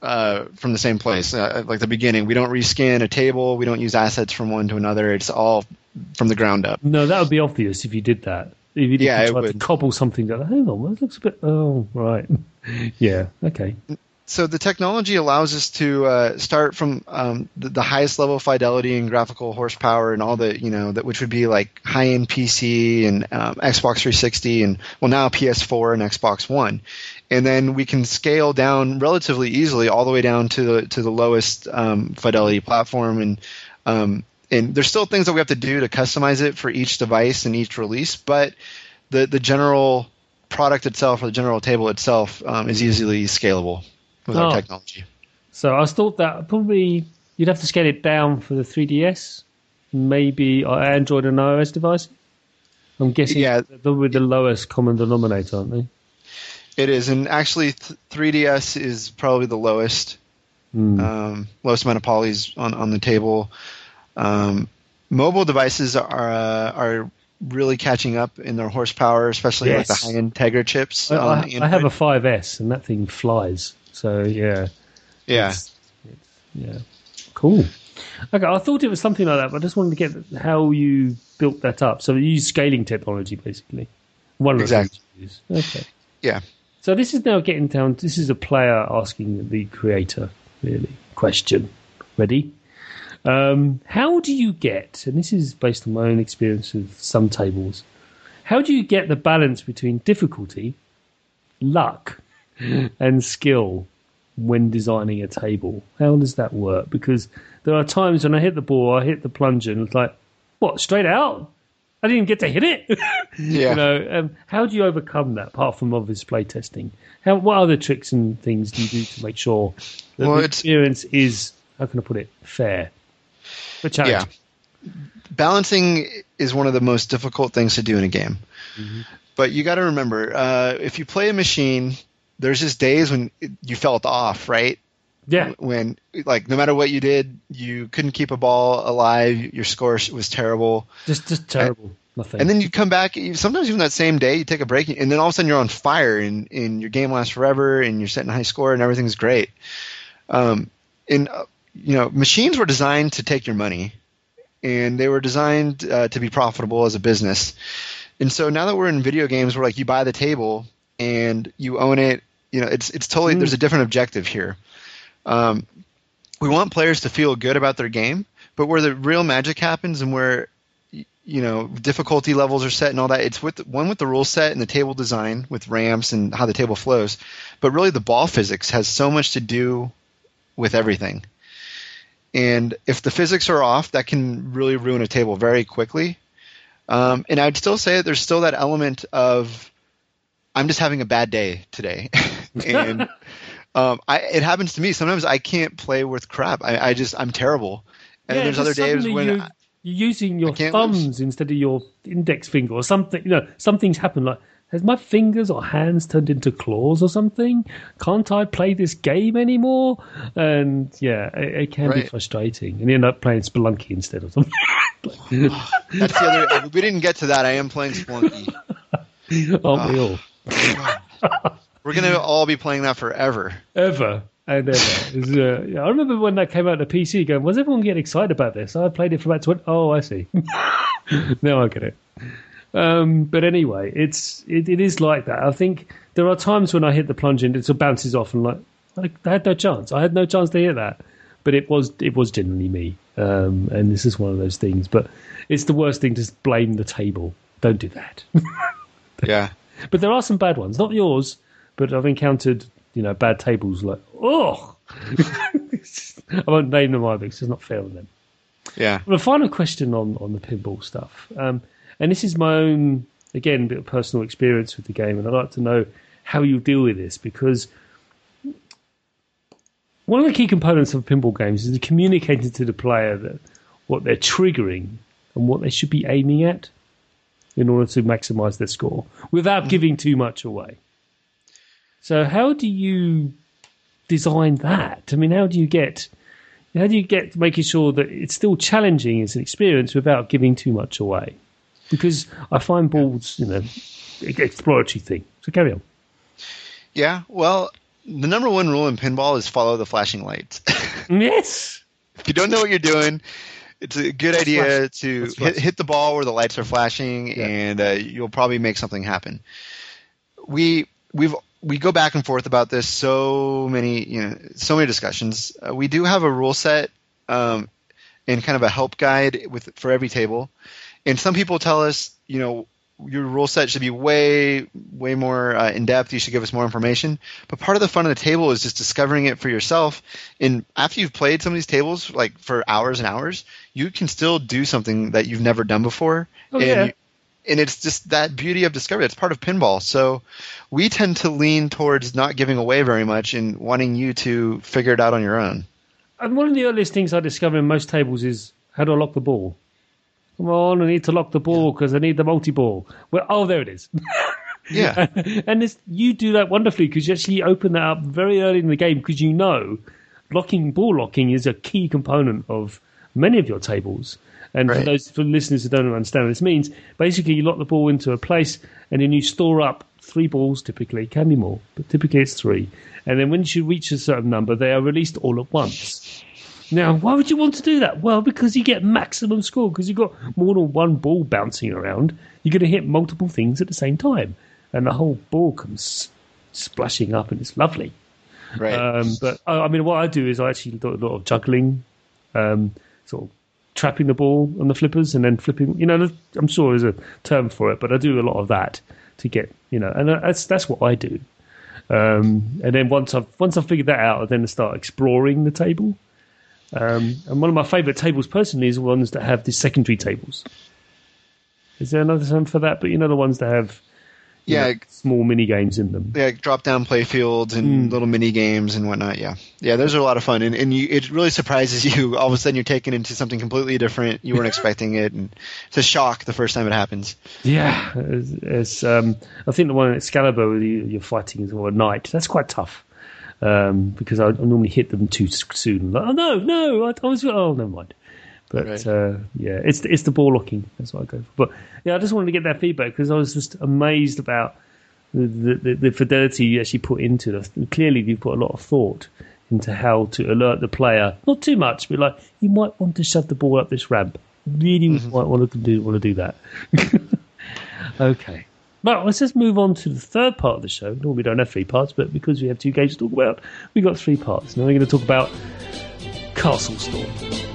uh, from the same place, uh, like the beginning. We don't reskin a table. We don't use assets from one to another. It's all from the ground up. No, that would be obvious if you did that. If you did yeah, try to cobble something, go, hang on, that looks a bit. Oh, right. yeah, okay so the technology allows us to uh, start from um, the, the, highest level of fidelity and graphical horsepower and all the you know that which would be like high end PC and um, Xbox 360 and well now PS4 and Xbox One, and then we can scale down relatively easily all the way down to the to the lowest um, fidelity platform and um, and there's still things that we have to do to customize it for each device and each release, but the the general product itself or the general table itself um, is easily scalable with oh. our technology. So I thought that probably you'd have to scale it down for the 3DS, maybe Android and iOS devices. I'm guessing yeah. they're with the lowest common denominator, aren't they? It is, and actually, 3DS is probably the lowest, mm. um, lowest amount of polys on on the table. Um, mobile devices are uh, are really catching up in their horsepower, especially Yes. like the high end Tegra chips. I, I, I have a Android. 5S, and that thing flies. So yeah, yeah. It's, it's, yeah, cool. Okay, I thought it was something like that, but I just wanted to get how you built that up. So you use scaling technology, basically. One Exactly. Okay. Yeah. So this is now getting down. This is a player asking the creator, really, question. Ready? Um, how do you get? And this is based on my own experience with some tables. How do you get the balance between difficulty, luck, and skill when designing a table? How does that work? Because there are times when I hit the ball, I hit the plunger, and it's like, what? Straight out? I didn't get to hit it. Yeah. You know, um, how do you overcome that apart from obvious play testing? How, what other tricks and things do you do to make sure that Well, the experience is, how can I put it, fair? But challenge. Yeah. Balancing is one of the most difficult things to do in a game. Mm-hmm. But you got to remember, uh, if you play a machine, there's just days when you felt off, right? Yeah. When, like, no matter what you did, you couldn't keep a ball alive. Your score was terrible. Just, just terrible. Nothing. And then you come back. Sometimes even that same day, you take a break, and then all of a sudden you're on fire, and, and your game lasts forever, and you're setting a high score, and everything's great. Um, and uh, you know, machines were designed to take your money, and they were designed uh, to be profitable as a business. And so now that we're in video games, where like you buy the table and you own it, you know, it's it's totally there's a different objective here. Um, we want players to feel good about their game, but where the real magic happens and where you know difficulty levels are set and all that, it's with one with the rule set and the table design with ramps and how the table flows, but really the ball physics has so much to do with everything. And if the physics are off, that can really ruin a table very quickly. Um, and I'd still say that there's still that element of I'm just having a bad day today, and um, I, it happens to me. Sometimes I can't play with crap. I, I just I'm terrible. And Yeah, there's other days when you, you're using your thumbs lose. instead of your index finger or something. You know, something's happened. Like, has my fingers or hands turned into claws or something? Can't I play this game anymore? And yeah, it, it can be frustrating. And you end up playing Spelunky instead of something. that's the other. we didn't get to that. I am playing Spelunky. Aren't we all? We're gonna all be playing that forever. Ever and ever. It's, uh, yeah, I remember when that came out on the PC going, was everyone getting excited about this? I played it for about 20. Oh, I see. now I get it. Um, but anyway, it's it, it is like that. I think there are times when I hit the plunge and it sort of bounces off and like I, I had no chance. I had no chance to hit that. But it was it was generally me, um, and this is one of those things. But it's the worst thing to blame the table. Don't do that. Yeah. But there are some bad ones, not yours, but I've encountered you know bad tables like oh. I won't name them either because it's not fair on them. Yeah. Well, a final question on, on the pinball stuff, um, and this is my own again bit of personal experience with the game, and I'd like to know how you deal with this because one of the key components of pinball games is communicating to the player that what they're triggering and what they should be aiming at in order to maximize their score without mm. giving too much away. So, how do you design that? I mean, how do you get how do you get making sure that it's still challenging as an experience without giving too much away? Because I find balls, you know, exploratory thing. So carry on. Yeah. Well, the number one rule in pinball is follow the flashing lights. Yes. if you don't know what you're doing, it's a good idea to hit, hit the ball where the lights are flashing, Yeah. and uh, you'll probably make something happen. We we've we go back and forth about this so many you know so many discussions. Uh, we do have a rule set um, and kind of a help guide with for every table, and some people tell us you know your rule set should be way way more uh, in depth. You should give us more information. But part of the fun of the table is just discovering it for yourself. And after you've played some of these tables like for hours and hours, you can still do something that you've never done before. Oh, and yeah. you- and it's just that beauty of discovery. It's part of pinball. So we tend to lean towards not giving away very much and wanting you to figure it out on your own. And one of the earliest things I discover in most tables is how I lock the ball? Come on, I need to lock the ball because I need the multi ball. Well, oh, there it is. Yeah. and this, you do that wonderfully because you actually open that up very early in the game because you know locking ball locking is a key component of many of your tables. And for those for listeners who don't understand what this means, basically you lock the ball into a place and then you store up three balls typically, it can be more, but typically it's three. And then when you reach a certain number, they are released all at once. Now, why would you want to do that? Well, because you get maximum score, because you've got more than one ball bouncing around. You're going to hit multiple things at the same time. And the whole ball comes splashing up, and it's lovely. Right. Um, but I, I mean, what I do is I actually do a lot of juggling, um, sort of trapping the ball on the flippers and then flipping. You know, I'm sure there's a term for it, but I do a lot of that to get you know, and that's that's what I do. Um, and then once I've once I've figured that out, I then start exploring the table. Um, and one of my favourite tables personally is the ones that have the secondary tables. Is there another term for that? But you know the ones that have Yeah. know, small mini games in them. yeah, drop down play fields and little mini games and whatnot. Yeah, yeah, those are a lot of fun, and and you, it really surprises you. All of a sudden, you're taken into something completely different. You weren't expecting it, and it's a shock the first time it happens. Yeah, it's, it's, um, I think the one at Excalibur where you, you're fighting is a knight. That's quite tough um, because I, I normally hit them too soon. Like, oh no, no, I, I was. Oh, never mind. But Right. uh, yeah, it's it's the ball locking. That's what I go for. But yeah, I just wanted to get that feedback because I was just amazed about the, the, the, fidelity you actually put into this. And clearly, you've put a lot of thought into how to alert the player. Not too much, but like you might want to shove the ball up this ramp. Really might want to do want to do that. okay. Well, let's just move on to the third part of the show. Normally we don't have three parts, but because we have two games to talk about, we've got three parts. Now we're going to talk about Castle Storm.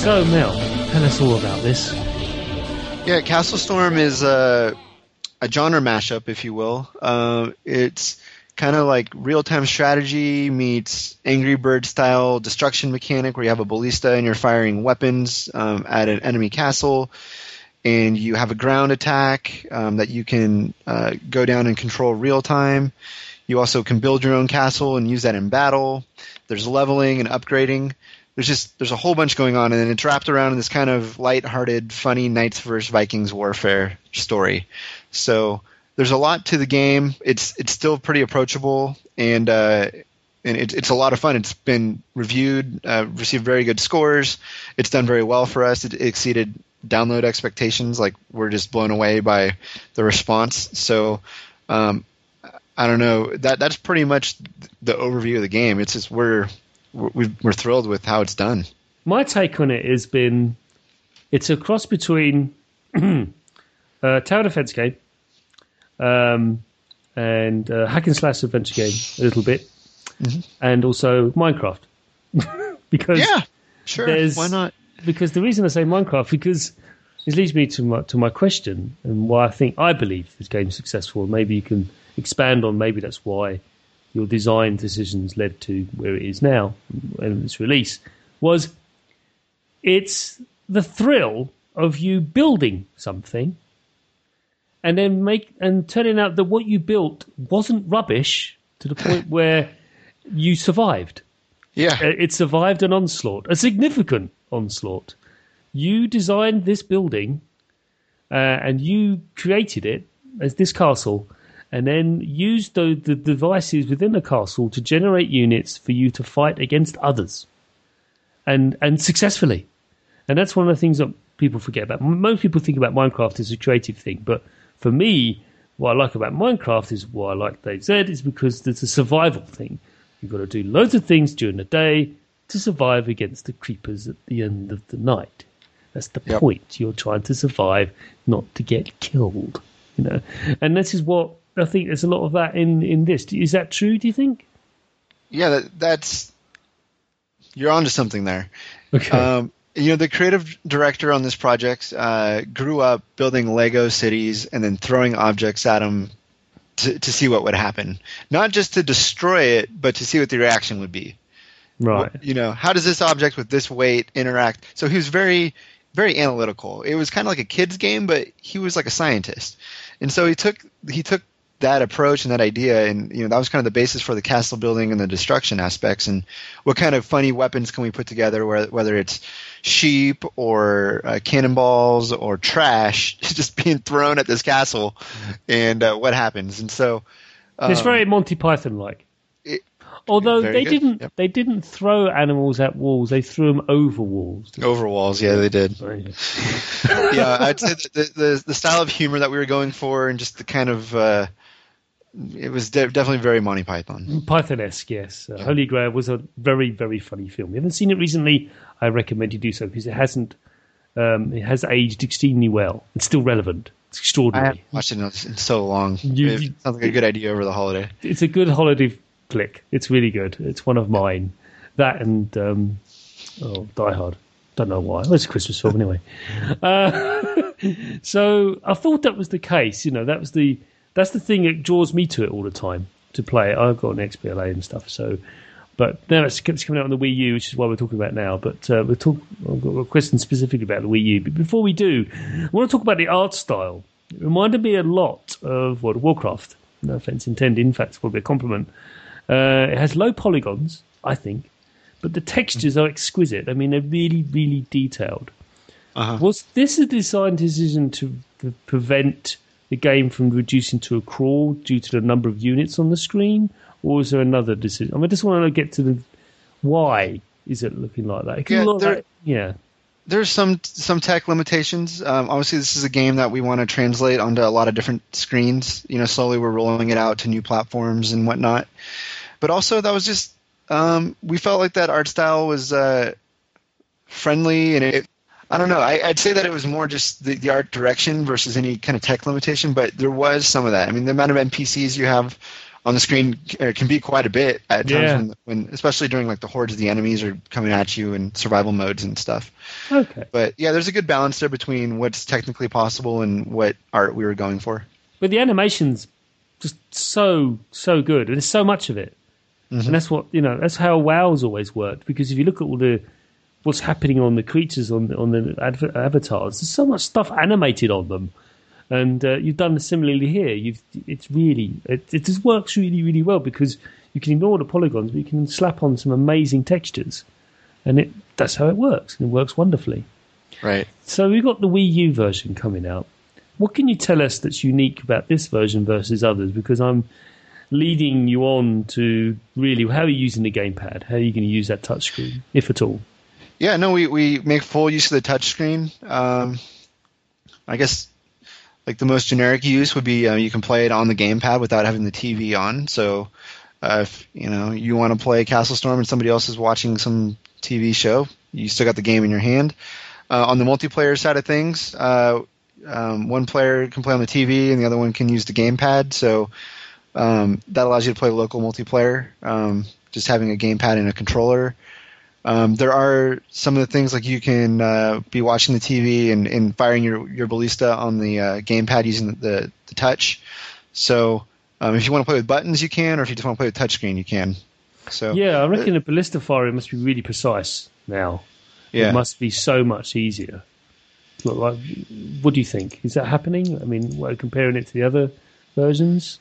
So, Mel, tell us all about this. Yeah, Castle Storm is a, a genre mashup, if you will. Uh, it's kind of like real time strategy meets Angry Bird style destruction mechanic, where you have a ballista and you're firing weapons um, at an enemy castle, and you have a ground attack um, that you can uh, go down and control real time. You also can build your own castle and use that in battle. There's leveling and upgrading there's just there's a whole bunch going on, and it's wrapped around in this kind of light-hearted, funny Knights versus Vikings warfare story. So there's a lot to the game. It's it's still pretty approachable, and uh, and it, it's a lot of fun. It's been reviewed, uh, received very good scores. It's done very well for us. It, exceeded download expectations. Like we're just blown away by the response. So. Um, I don't know. That that's pretty much the overview of the game. It's just we're we're, we're thrilled with how it's done. My take on it has been it's a cross between a uh, tower defense game um, and a hack and slash adventure game a little bit, mm-hmm. and also Minecraft. because Yeah, sure. Why not? because the reason I say Minecraft because this leads me to my to my question and why I think I believe this game's successful. Maybe you can expand on maybe that's why your design decisions led to where it is now and its release was it's the thrill of you building something and then make and turning out that what you built wasn't rubbish to the point where you survived. Yeah, Uh, It survived an onslaught, a significant onslaught. You designed this building uh, and you created it as this castle, and then use the, the devices within the castle to generate units for you to fight against others, and and successfully. And that's one of the things that people forget about. Most people think about Minecraft as a creative thing, but for me, what I like about Minecraft is what I like Dave said is because it's a survival thing. You've got to do loads of things during the day to survive against the creepers at the end of the night. That's the Yep. point. You're trying to survive, not to get killed. You know, and this is what I think. There's a lot of that in in this. Is that true? Do you think? yeah. That, that's you're onto something there. Okay. Um, you know, the creative director on this project uh, grew up building Lego cities and then throwing objects at them to, to see what would happen. Not just to destroy it, but to see what the reaction would be. Right. you know, how does this object with this weight interact? So he was very, very analytical. It was kind of like a kid's game, but he was like a scientist, and so he took he took that approach and that idea, and you know that was kind of the basis for the castle building and the destruction aspects, and what kind of funny weapons can we put together, where, whether it's sheep or uh, cannonballs or trash just being thrown at this castle, and uh, what happens, and so. it's um, very Monty Python like. Although they good, didn't, yep. they didn't throw animals at walls. They threw them over walls. over walls, yeah, they did. Yeah, I'd say the, the the style of humor that we were going for, and just the kind of uh, it was de- definitely very Monty Python. Python-esque, yes. Uh, Holy Grail was a very, very funny film. If you haven't seen it recently, I recommend you do so because it hasn't, um, it has aged extremely well. It's still relevant. It's I extraordinary. haven't watched it in, so long. You- it you- sounds like a good idea over the holiday. It's a good holiday flick. It's really good. It's one of mine. That and um, oh, Die Hard. Don't know why. Well, it's a Christmas film anyway. Uh, so I thought that was the case. You know, that was the that's the thing that draws me to it all the time to play it. I've got an XBLA and stuff. So, but now it's, it's coming out on the Wii U, which is what we're talking about now. But uh, we'll talk. I've got a question specifically about the Wii U. But before we do, I want to talk about the art style. It reminded me a lot of World of Warcraft. No offense intended. In fact, it's probably a compliment. Uh, it has low polygons, I think, but the textures are exquisite. I mean, they're really, really detailed. Uh-huh. Was this a design decision to prevent the game from reducing to a crawl due to the number of units on the screen, or is there another decision? I mean, I just want to get to the why is it looking like that? Yeah, there- like- yeah. There's some some tech limitations. Um, obviously, this is a game that we want to translate onto a lot of different screens. You know, slowly we're rolling it out to new platforms and whatnot. But also, that was just um, we felt like that art style was uh, friendly and it. I don't know. I, I'd say that it was more just the, the art direction versus any kind of tech limitation, but there was some of that. I mean, the amount of NPCs you have on the screen uh, can be quite a bit at times, Yeah. when, when, especially during like the hordes of the enemies are coming at you and survival modes and stuff. Okay. But yeah, there's a good balance there between what's technically possible and what art we were going for. But the animation's just so so good, and there's so much of it, Mm-hmm. and that's what you know. That's how WoW's always worked. Because if you look at all the what's happening on the creatures on on the adver- avatars, there's so much stuff animated on them, and uh, you've done similarly here. You've it's really it, it just works really really well because you can ignore the polygons, but you can slap on some amazing textures, and it that's how it works, and it works wonderfully. Right. So we've got the Wii U version coming out. What can you tell us that's unique about this version versus others? Because I'm leading you on to really how are you using the gamepad? How are you going to use that touchscreen, if at all? Yeah, no, we, we make full use of the touchscreen. Um, I guess like the most generic use would be uh, you can play it on the gamepad without having the TV on. So uh, if you know you want to play Castle Storm and somebody else is watching some TV show, you still got the game in your hand. Uh, on the multiplayer side of things, uh, um, one player can play on the TV and the other one can use the gamepad. So um, that allows you to play local multiplayer. Um, just having a gamepad and a controller. Um, there are some of the things like you can uh, be watching the TV and, and firing your, your ballista on the uh, gamepad using the, the, the touch. So um, if you want to play with buttons, you can, or if you just want to play with touchscreen, you can. So Yeah, I reckon a ballista firing must be really precise now. yeah, It must be so much easier. Look like, what do you think? Is that happening? I mean, what, comparing it to the other versions?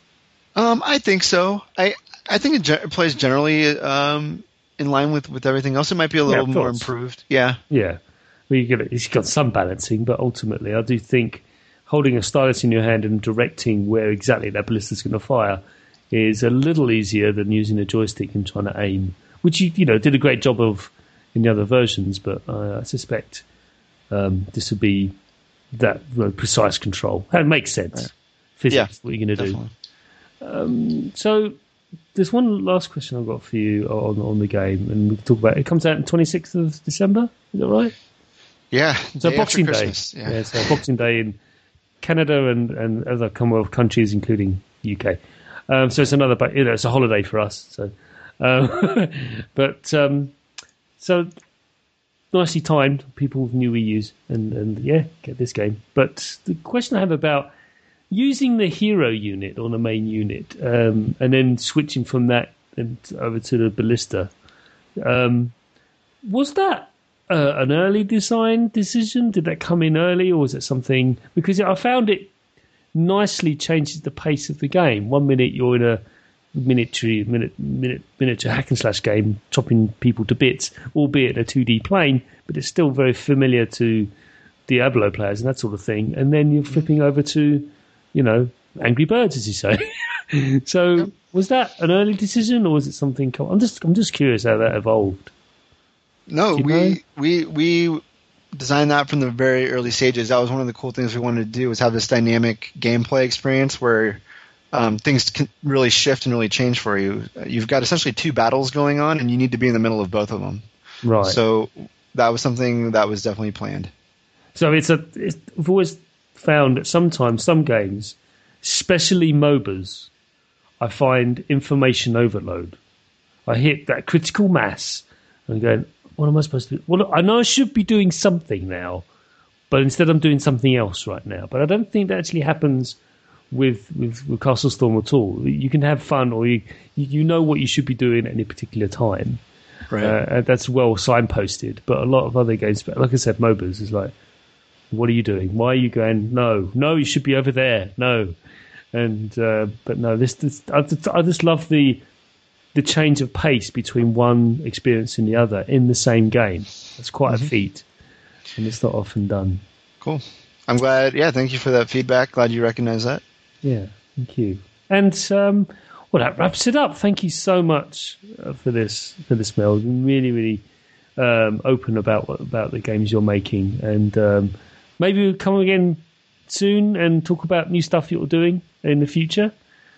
um, I think so. I I think it, ge- plays generally um, in line with, with everything else. It might be a little of more improved. Yeah, Yeah, well, you get it. It's got some balancing, but ultimately, I do think holding a stylus in your hand and directing where exactly that ballista's going to fire is a little easier than using a joystick and trying to aim, which you you know did a great job of in the other versions. But uh, I suspect um, this would be that precise control. That makes sense. Physics, Yeah, what you're going to do. definitely. So there's one last question I've got for you on on the game, and we can talk about it. It comes out on 26th of December. Is that right? Yeah, So Boxing Day. Yeah. Yeah. so Boxing Day in Canada and, and other Commonwealth countries, including UK. Um, so it's another, but you know, it's a holiday for us. So, um, but um, so nicely timed. People with new Wii Us, and and yeah, get this game. But the question I have about using the hero unit on the main unit, um, and then switching from that and over to the ballista. Um, was that uh, an early design decision? Did that come in early, or was it something? Because I found it nicely changes the pace of the game. One minute you're in a miniature minute, minute, miniature hack and slash game, chopping people to bits, albeit a 2D plane, but it's still very familiar to Diablo players and that sort of thing. And then you're flipping over to, you know, Angry Birds, as you say. so was that an early decision, or was it something? I'm just I'm just curious how that evolved. No, we, know? we we designed that from the very early stages. That was one of the cool things we wanted to do was have this dynamic gameplay experience where um, things can really shift and really change for you. You've got essentially two battles going on, and you need to be in the middle of both of them. Right. So that was something that was definitely planned. So it's a. It's, I've always found that sometimes some games, especially MOBAs, I find information overload. I hit that critical mass and going, what am I supposed to do? Well, I know I should be doing something now, but instead I'm doing something else right now. But I don't think that actually happens with with, with Castle Storm at all. You can have fun, or you you know what you should be doing at any particular time. Right. Uh, and that's well signposted. But a lot of other games, like I said, MOBAs is like, what are you doing? Why are you going? No, no, you should be over there. No, and uh, but no, this, this I, just, I just love the the change of pace between one experience and the other in the same game. That's quite a feat, and it's not often done. Cool. I'm glad. Yeah, thank you for that feedback. Glad you recognize that. Yeah, thank you. And um, well, that wraps it up. Thank you so much uh, for this for this, Mel. Really, really um, open about about the games you're making, and um, maybe we'll come again soon and talk about new stuff you're doing in the future.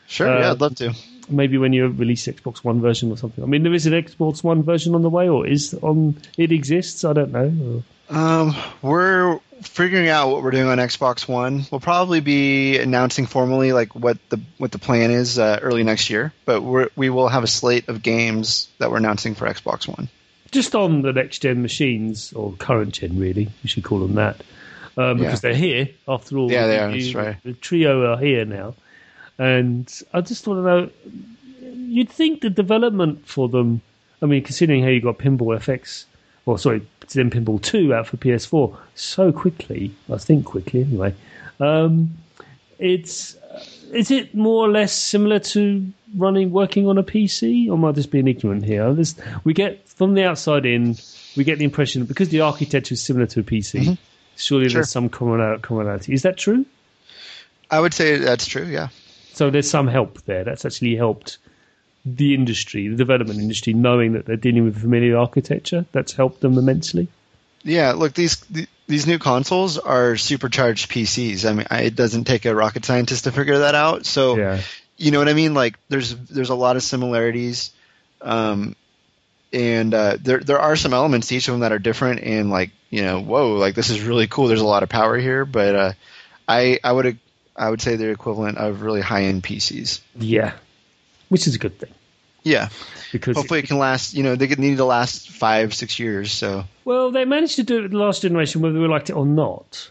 Sure. Uh, yeah, I'd love to. Maybe when you release Xbox One version or something. I mean, there is an Xbox One version on the way, or is on it exists. I don't know. Um, we're figuring out what we're doing on Xbox One. We'll probably be announcing formally like what the what the plan is uh, early next year. But we're, we will have a slate of games that we're announcing for Xbox One. just on the next gen machines or current gen, really, we should call them that, um, because Yeah. they're here after all. Yeah, they the- are, that's right. The trio are here now, and I just want to know. You'd think the development for them. I mean, considering how you got Pinball FX, or sorry, Zen Pinball Two out for PS4 so quickly. I think quickly anyway. Um, it's is it more or less similar to running working on a PC, or am I just being ignorant here? This, we get from the outside in, we get the impression because the architecture is similar to a PC. Surely Sure. there's some commonality. Is that true? I would say that's true. Yeah. So there's some help there. That's actually helped the industry, the development industry, knowing that they're dealing with familiar architecture. That's helped them immensely. Yeah, look these these new consoles are supercharged PCs. I mean, I, it doesn't take a rocket scientist to figure that out. So, Yeah. you know what I mean? Like, there's there's a lot of similarities, um, and uh, there there are some elements to each of them that are different. And like, you know, whoa, like this is really cool. There's a lot of power here, but uh, I I would I would say they're equivalent of really high end PCs. Yeah. Which is a good thing Yeah, because hopefully it can last. You know, they could need to last five six years. So. Well, they managed to do it with the last generation, whether we liked it or not.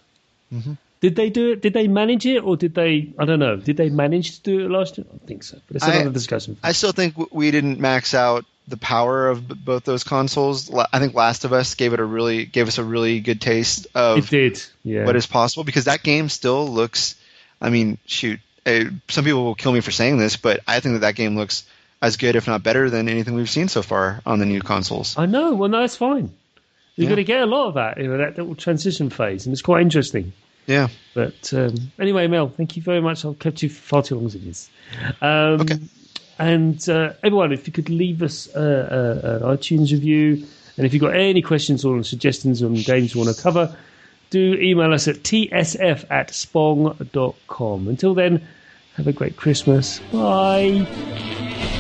Did they do it? Did they manage it, or did they? I don't know. Did they manage to do it last? Gen- I don't think so. But it's I- another discussion. I still think we didn't max out the power of b- both those consoles. La- I think Last of Us gave it a really gave us a really good taste of it did. Yeah. what is possible because that game still looks. I mean, shoot, uh, some people will kill me for saying this, but I think that that game looks as good, if not better, than anything we've seen so far on the new consoles. I know. Well, no, it's fine. You're Yeah. going to get a lot of that, you know, that little transition phase, and it's quite interesting. Yeah, But um, anyway, Mel, thank you very much. I've kept you far too long as it is. Um, Okay. And uh, everyone, if you could leave us uh, an iTunes review, and if you've got any questions or suggestions on games you want to cover, do email us at tsf at spong.com. Until then, have a great Christmas. Bye.